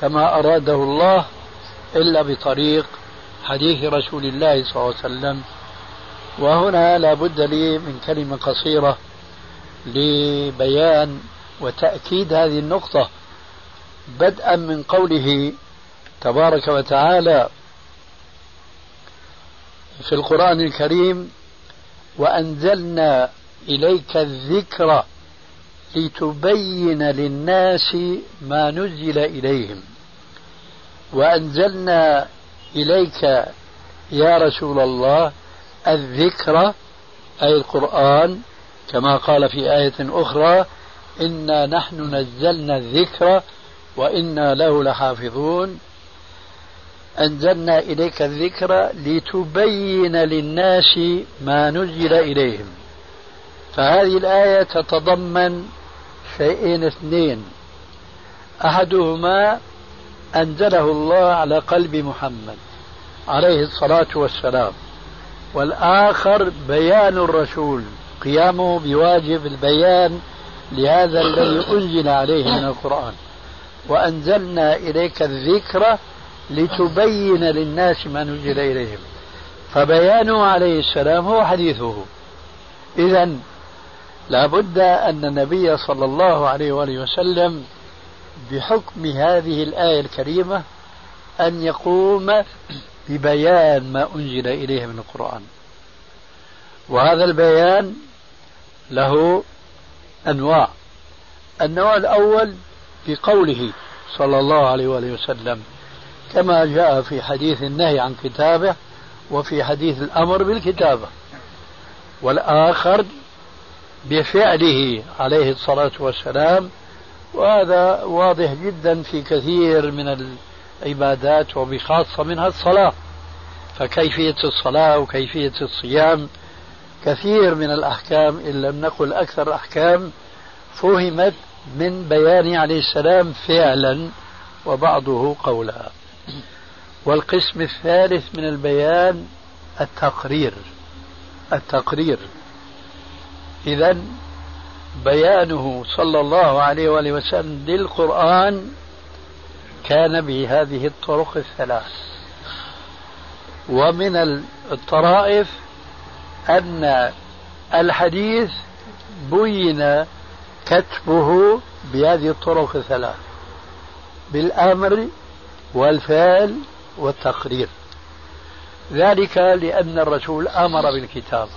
كما أراده الله إلا بطريق حديث رسول الله صلى الله عليه وسلم. وهنا لا بد لي من كلمة قصيرة لبيان وتأكيد هذه النقطة بدءا من قوله تبارك وتعالى في القرآن الكريم وأنزلنا إليك الذكر لتبين للناس ما نزل إليهم. وأنزلنا إليك يا رسول الله الذكر أي القرآن كما قال في آية أخرى إنا نحن نزلنا الذكر وإنا له لحافظون. أنزلنا إليك الذكر لتبين للناس ما نزل إليهم. فهذه الآية تتضمن شيئين اثنين. أحدهما أنزله الله على قلب محمد عليه الصلاة والسلام. والآخر بيان الرسول قيامه بواجب البيان لهذا الذي أنزل عليه من القرآن. وأنزلنا إليك الذكر لتبين للناس ما نزل إليهم. فبيانه عليه السلام هو حديثه. إذا لابد أن النبي صلى الله عليه وآله وسلم بحكم هذه الآية الكريمة أن يقوم ببيان ما أنزل إليه من القرآن. وهذا البيان له أنواع. النوع الأول بقوله صلى الله عليه وآله وسلم كما جاء في حديث النهي عن كتابه وفي حديث الأمر بالكتابة. والآخر بفعله عليه الصلاة والسلام. وهذا واضح جدا في كثير من العبادات وبخاصة منها الصلاة. فكيفية الصلاة وكيفية الصيام. كثير من الأحكام إن لم نقل أكثر الأحكام فهمت من بيان عليه السلام فعلا وبعضه قولا. والقسم الثالث من البيان التقرير. التقرير. إذا بيانه صلى الله عليه وآله وسلم للقرآن كان بهذه الطرق الثلاث. ومن الطرائف أن الحديث بين كتبه بهذه الطرق الثلاث بالأمر والفعل والتقرير. ذلك لأن الرسول أمر بالكتابة.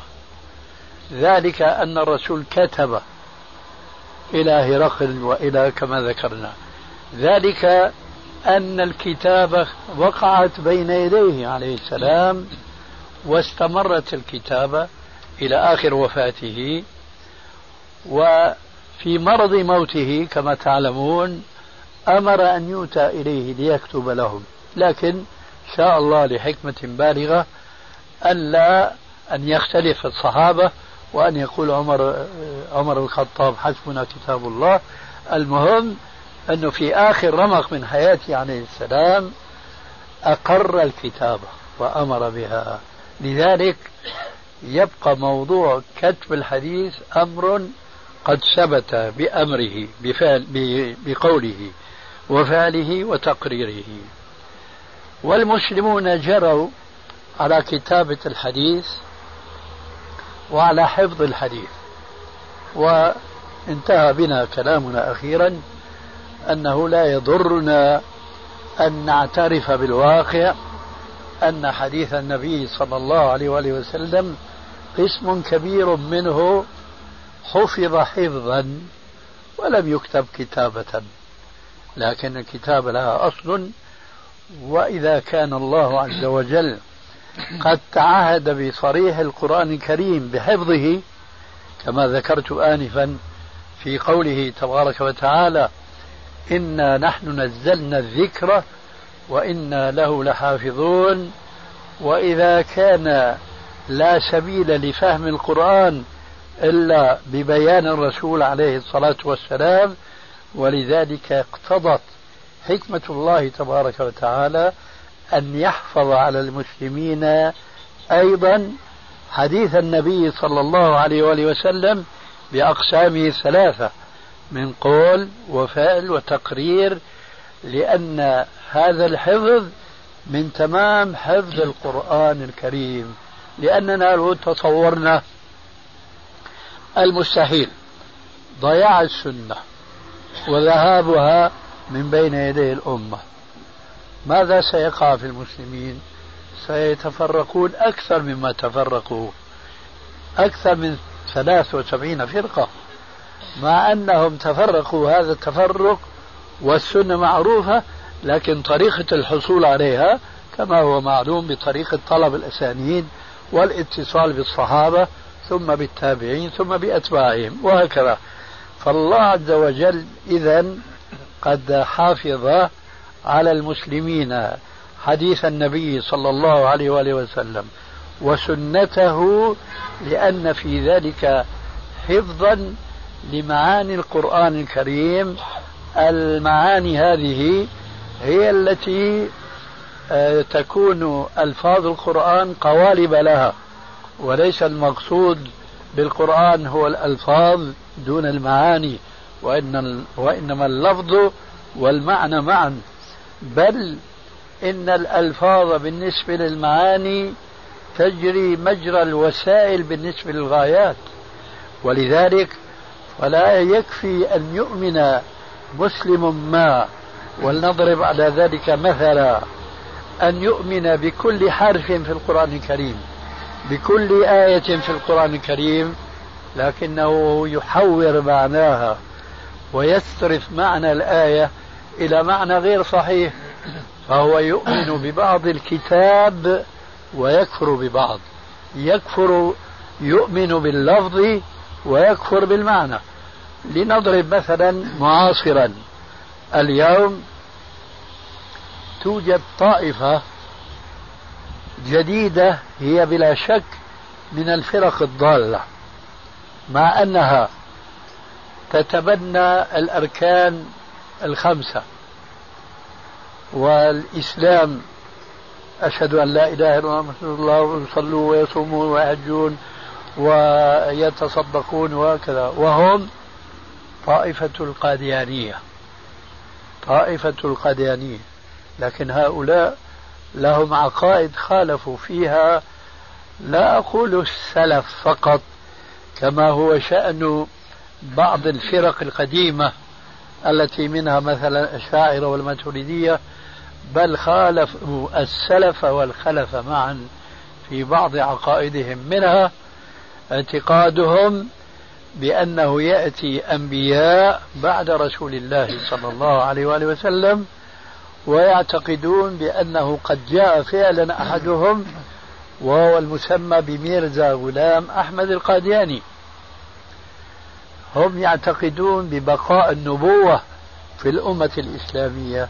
ذلك أن الرسول كتب إلى هرقل وإلى كما ذكرنا. ذلك أن الكتابة وقعت بين يديه عليه السلام واستمرت الكتابة إلى آخر وفاته. وفي مرض موته كما تعلمون أمر أن يؤتى إليه ليكتب لهم. لكن شاء الله لحكمة بالغة ألا أن يختلف الصحابة وأن يقول عمر عمر الخطاب حسبنا كتاب الله. المهم أنه في آخر رمق من حياته عليه السلام أقر الكتابة وأمر بها. لذلك يبقى موضوع كتب الحديث أمر قد ثبت بأمره بفعل بقوله وفعله وتقريره. والمسلمون جروا على كتابة الحديث وعلى حفظ الحديث. وانتهى بنا كلامنا أخيرا أنه لا يضرنا أن نعترف بالواقع أن حديث النبي صلى الله عليه وآله وسلم قسم كبير منه حفظ حفظا ولم يكتب كتابة لكن الكتابة لها أصل وإذا كان الله عز وجل قد تعهد بصريح القرآن الكريم بحفظه كما ذكرت آنفا في قوله تبارك وتعالى إنا نحن نزلنا الذكر وإنا له لحافظون وإذا كان لا سبيل لفهم القرآن إلا ببيان الرسول عليه الصلاة والسلام ولذلك اقتضت حكمة الله تبارك وتعالى أن يحفظ على المسلمين أيضا حديث النبي صلى الله عليه وآله وسلم بأقسامه الثلاثة من قول وفعل وتقرير لأن هذا الحفظ من تمام حفظ القرآن الكريم لأننا لو تصورنا المستحيل ضياع السنة وذهابها من بين يدي الأمة. ماذا سيقع في المسلمين؟ سيتفرقون أكثر مما تفرقوا. أكثر من 73 فرقة. مع أنهم تفرقوا هذا التفرق والسنة معروفة لكن طريقة الحصول عليها كما هو معلوم بطريقة طلب الأسانيد والاتصال بالصحابة ثم بالتابعين ثم بأتباعهم وهكذا. فالله عز وجل إذا قد حافظ على المسلمين حديث النبي صلى الله عليه وآله وسلم وسنته لأن في ذلك حفظا لمعاني القرآن الكريم. المعاني هذه هي التي آه، تكون ألفاظ القرآن قوالب لها وليس المقصود بالقرآن هو الألفاظ دون المعاني. وإن وإنما اللفظ والمعنى معا. بل إن الألفاظ بالنسبة للمعاني تجري مجرى الوسائل بالنسبة للغايات. ولذلك فلا يكفي أن يؤمن مسلم ما ولنضرب على ذلك مثلا أن يؤمن بكل حرف في القرآن الكريم بكل آية في القرآن الكريم لكنه يحور معناها. ويصرف معنى الآية إلى معنى غير صحيح فهو يؤمن ببعض الكتاب ويكفر ببعض. يكفر يؤمن باللفظ ويكفر بالمعنى. لنضرب مثلا معاصرا. اليوم توجد طائفة جديدة هي بلا شك من الفرق الضالة مع أنها تتبنى الأركان الخمسة. والإسلام أشهد أن لا إله إلا الله محمد الله ويصومون ويحجون ويتصدقون وهكذا. وهم طائفة القاديانية. طائفة القاديانية. لكن هؤلاء لهم عقائد خالفوا فيها. لا أقول السلف فقط كما هو شأن بعض الفرق القديمة التي منها مثلا الشاعرة والماتريدية بل خالفوا السلف والخلف معا في بعض عقائدهم. منها اعتقادهم بأنه يأتي أنبياء بعد رسول الله صلى الله عليه وآله وسلم ويعتقدون بأنه قد جاء فعلا أحدهم وهو المسمى بميرزا غلام أحمد القادياني. هم يعتقدون ببقاء النبوة في الأمة الإسلامية.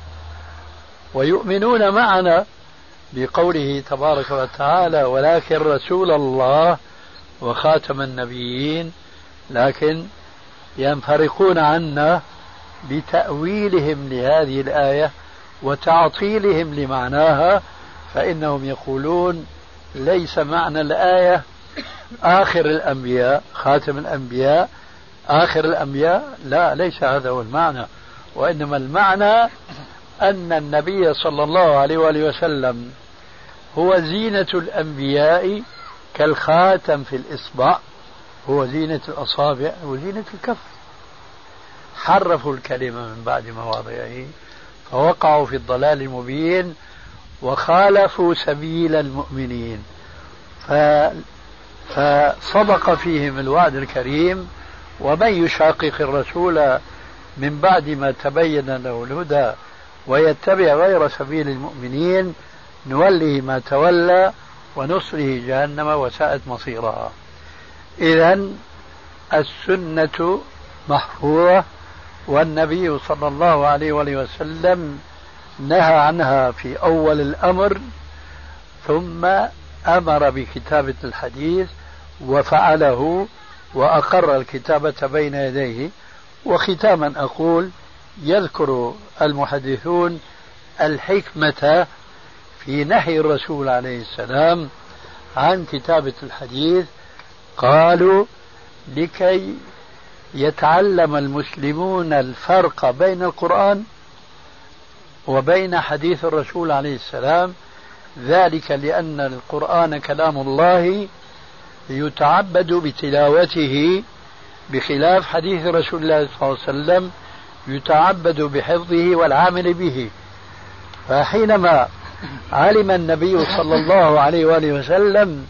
ويؤمنون معنا بقوله تبارك وتعالى ولكن رسول الله وخاتم النبيين لكن ينفرقون عنا بتأويلهم لهذه الآية وتعطيلهم لمعناها فإنهم يقولون ليس معنى الآية آخر الأنبياء خاتم الأنبياء آخر الأنبياء؟ لا ليس هذا هو المعنى. وإنما المعنى أن النبي صلى الله عليه وآله وسلم هو زينة الأنبياء كالخاتم في الإصبع هو زينة الأصابع وزينة الكف. حرفوا الكلمة من بعد مواضعه فوقعوا في الضلال المبين وخالفوا سبيل المؤمنين. ف... فصدق فيهم الوعد الكريم ومن يشاقق الرسول من بعد ما تبين له الهدى ويتبع غير سبيل المؤمنين نوله ما تولى ونصره جهنم وساءت مصيرها. إذا السنة محفوظة والنبي صلى الله عليه وآله وسلم نهى عنها في أول الأمر ثم أمر بكتابة الحديث وفعله وأقر الكتابة بين يديه وختاما أقول يذكر المحدثون الحكمة في نهي الرسول عليه السلام عن كتابة الحديث قالوا لكي يتعلم المسلمون الفرق بين القرآن وبين حديث الرسول عليه السلام ذلك لأن القرآن كلام الله يتعبد بتلاوته بخلاف حديث رسول الله صلى الله عليه وسلم يتعبد بحفظه والعمل به. فحينما علم النبي صلى الله عليه وآله وسلم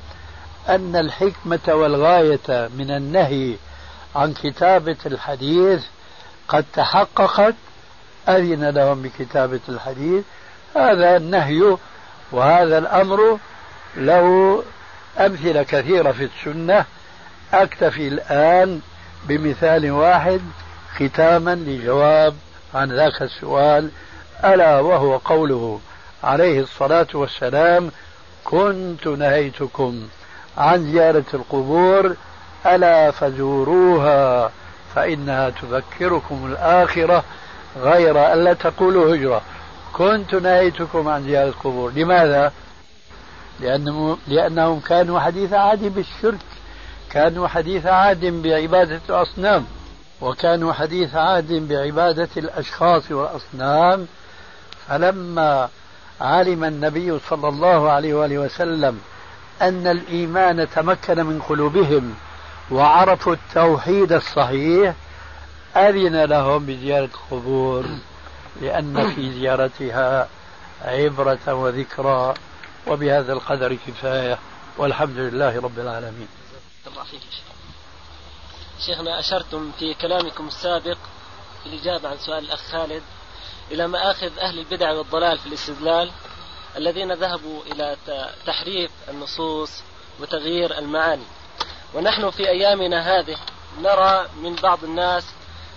أن الحكمة والغاية من النهي عن كتابة الحديث قد تحققت أذن لهم بكتابة الحديث هذا النهي وهذا الأمر له أمثلة كثيرة في السنة. أكتفي الآن بمثال واحد ختاما لجواب عن ذاك السؤال. ألا وهو قوله عليه الصلاة والسلام كنت نهيتكم عن زيارة القبور ألا فزوروها فإنها تذكركم الآخرة غير ألا تقولوا هجرة. كنت نهيتكم عن زيارة القبور. لماذا؟ لأنهم, لأنهم كانوا حديث عهد بالشرك. كانوا حديث عهد بعبادة الأصنام. وكانوا حديث عهد بعبادة الأشخاص والأصنام. فلما علم النبي صلى الله عليه وآله وسلم أن الإيمان تمكن من قلوبهم وعرفوا التوحيد الصحيح أذن لهم بزيارة القبور. لأن في زيارتها عبرة وذكرى. وبهذا القدر كفاية والحمد لله رب العالمين. الله فيك شيخنا أشرتم في كلامكم السابق في الإجابة عن سؤال الأخ خالد إلى مآخذ أهل البدع والضلال في الاستدلال الذين ذهبوا إلى تحريف النصوص وتغيير المعاني. ونحن في أيامنا هذه نرى من بعض الناس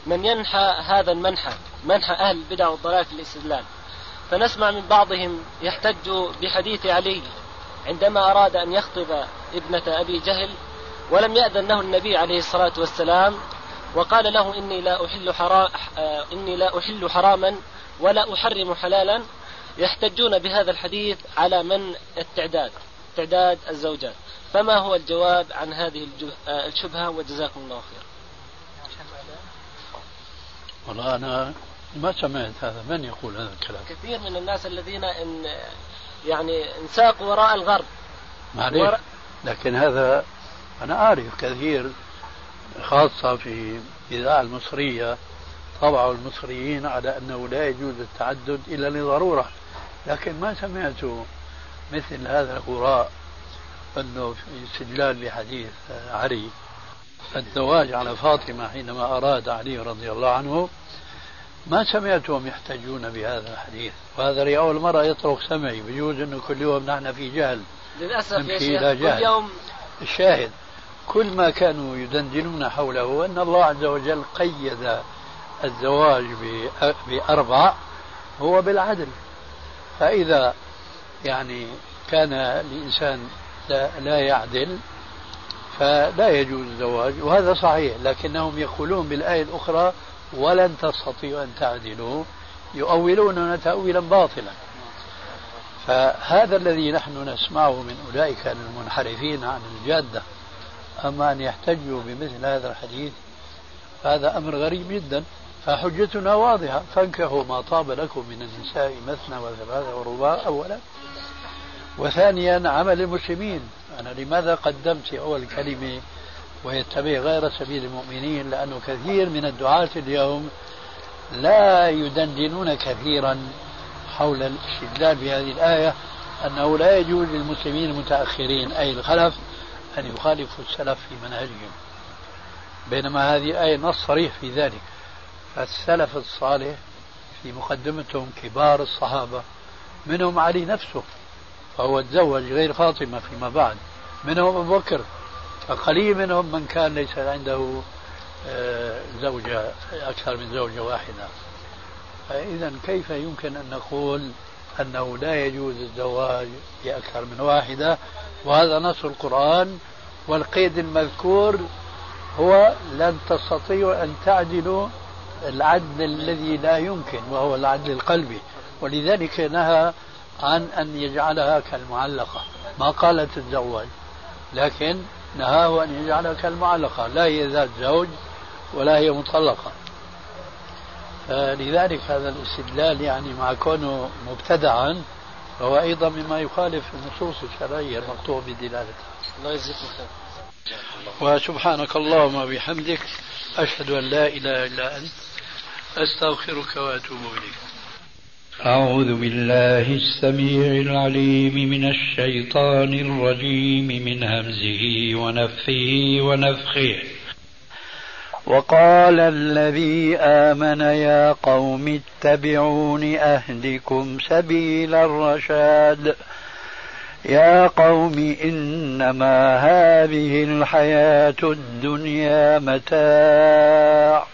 من ينحى هذا المنحى منحى أهل البدع والضلال في الاستدلال. فنسمع من بعضهم يحتج بحديث علي عندما أراد أن يخطب ابنة أبي جهل ولم يأذن له النبي عليه الصلاة والسلام وقال له إني لا أحل حرام إني لا أحل حراما ولا أحرم حلالا يحتجون بهذا الحديث على من التعداد تعداد الزوجات. فما هو الجواب عن هذه الشبهة؟ وجزاكم الله خير والله أنا ما سمعت هذا من يقول هذا الكلام؟ كثير من الناس الذين إن يعني انساقوا وراء الغرب. معليش ور... لكن هذا أنا أعرف كثير خاصة في الإذاعة المصرية طبعوا المصريين على أنه لا يجوز التعدد إلا لضرورة. لكن ما سمعت مثل هذا الغراء أنه في استدلال لحديث علي الزواج على فاطمة حينما أراد علي رضي الله عنه ما سمعتهم يحتجون بهذا الحديث. وهذا لأول مرة يطرق سمعي. بيجوز أنه كل يوم نحن في جهل. للأسف يا شيخ كل يوم الشاهد كل ما كانوا يدندنون حوله أن الله عز وجل قيد الزواج بأربع هو بالعدل. فإذا يعني كان الإنسان لا, لا يعدل فلا يجوز الزواج. وهذا صحيح لكنهم يقولون بالآية الأخرى ولن تستطيعوا أن تعدلوا. يؤولون تأويلا باطلا. فهذا الذي نحن نسمعه من أولئك المنحرفين عن الجادة. أما أن يحتجوا بمثل هذا الحديث؟ فهذا أمر غريب جدا. فحجتنا واضحة. فانكحوا ما طاب لكم من النساء مثنى وثلاثة ورباع أولا. وثانيا عمل المسلمين. أنا لماذا قدمت أول كلمة ويتبع غير سبيل المؤمنين لأنه كثير من الدعاة اليوم لا يدندنون كثيرا حول الاستدلال بهذه الآية أنه لا يجوز للمسلمين المتأخرين أي الخلف أن يخالفوا السلف في منهجهم. بينما هذه الآية نص صريح في ذلك. فالسلف الصالح في مقدمتهم كبار الصحابة منهم علي نفسه فهو تزوج غير فاطمة فيما بعد منهم أبو بكر فقليل منهم من كان ليس عنده آه، زوجة أكثر من زوجة واحدة. فإذا كيف يمكن أن نقول أنه لا يجوز الزواج بأكثر من واحدة؟ وهذا نص القرآن والقيد المذكور هو لن تستطيعوا أن تعدلوا العدل الذي لا يمكن وهو العدل القلبي. ولذلك نهى عن أن يجعلها كالمعلقة. ما قال تتزوج لكن نهاه أن يجعلها كالمعلقة لا هي ذات زوج ولا هي مطلقة. لذلك هذا الاستدلال يعني مع كونه مبتدعا فهو أيضا مما يخالف النصوص الشرعية المقطوع بدلالتها الله يجزيك خير. وسبحانك اللهم وبحمدك أشهد أن لا إله إلا أنت أستغفرك وأتوب إليك. أعوذ بالله السميع العليم من الشيطان الرجيم من همزه ونفه ونفخه. وقال الذي آمن يا قوم اتبعون أهدكم سبيل الرشاد. يا قوم إنما هذه الحياة الدنيا متاع.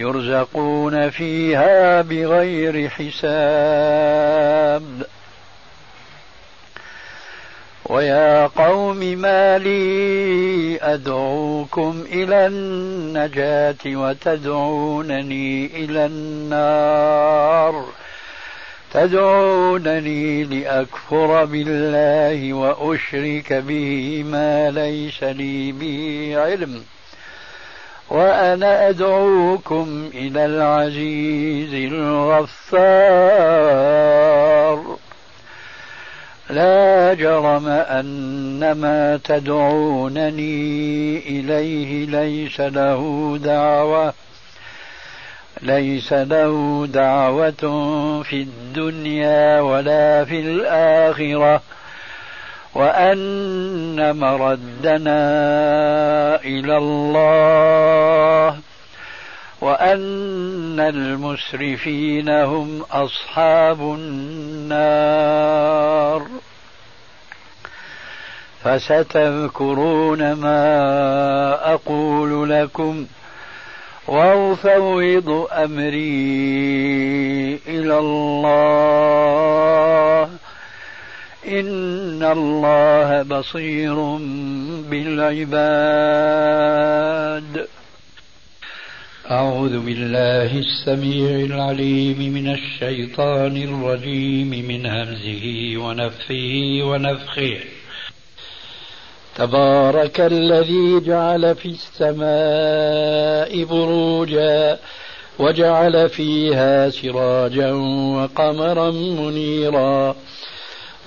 يرزقون فيها بغير حساب. ويا قوم ما لي أدعوكم إلى النجاة وتدعونني إلى النار. تدعونني لأكفر بالله وأشرك به ما ليس لي به علم. وأنا أدعوكم إلى العزيز الغفار. لا جرم أن ما تدعونني إليه ليس له دعوة ليس له دعوة في الدنيا ولا في الآخرة. وأن مردنا إلى الله وأن المسرفين هم أصحاب النار. فستذكرون ما أقول لكم وأفوض أمري إلى الله. إن الله بصير بالعباد. أعوذ بالله السميع العليم من الشيطان الرجيم من همزه ونفه ونفخه. تبارك الذي جعل في السماء بروجا وجعل فيها سراجا وقمرا منيرا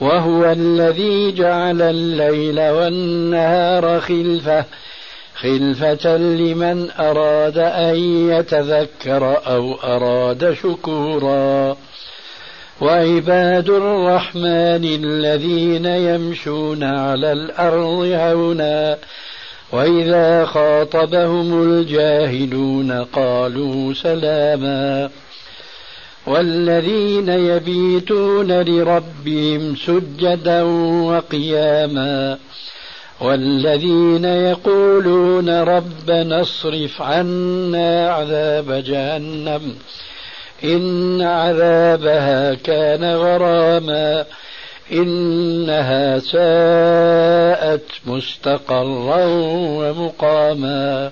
وهو الذي جعل الليل والنهار خلفة خلفة لمن أراد أن يتذكر أو أراد شكورا. وعباد الرحمن الذين يمشون على الأرض هونا وإذا خاطبهم الجاهلون قالوا سلاما. والذين يبيتون لربهم سجدا وقياما والذين يقولون ربنا اصرف عنا عذاب جهنم إن عذابها كان غراما إنها ساءت مستقرا ومقاما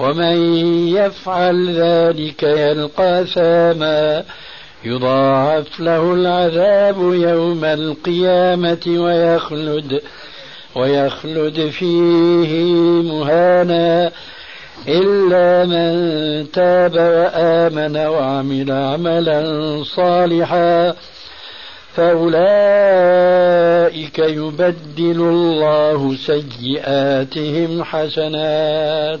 ومن يفعل ذلك يلقى ثاما. يضاعف له العذاب يوم القيامة ويخلد ويخلد فيه مهانا. إلا من تاب وآمن وعمل عملا صالحا فأولئك يبدل الله سيئاتهم حسنات.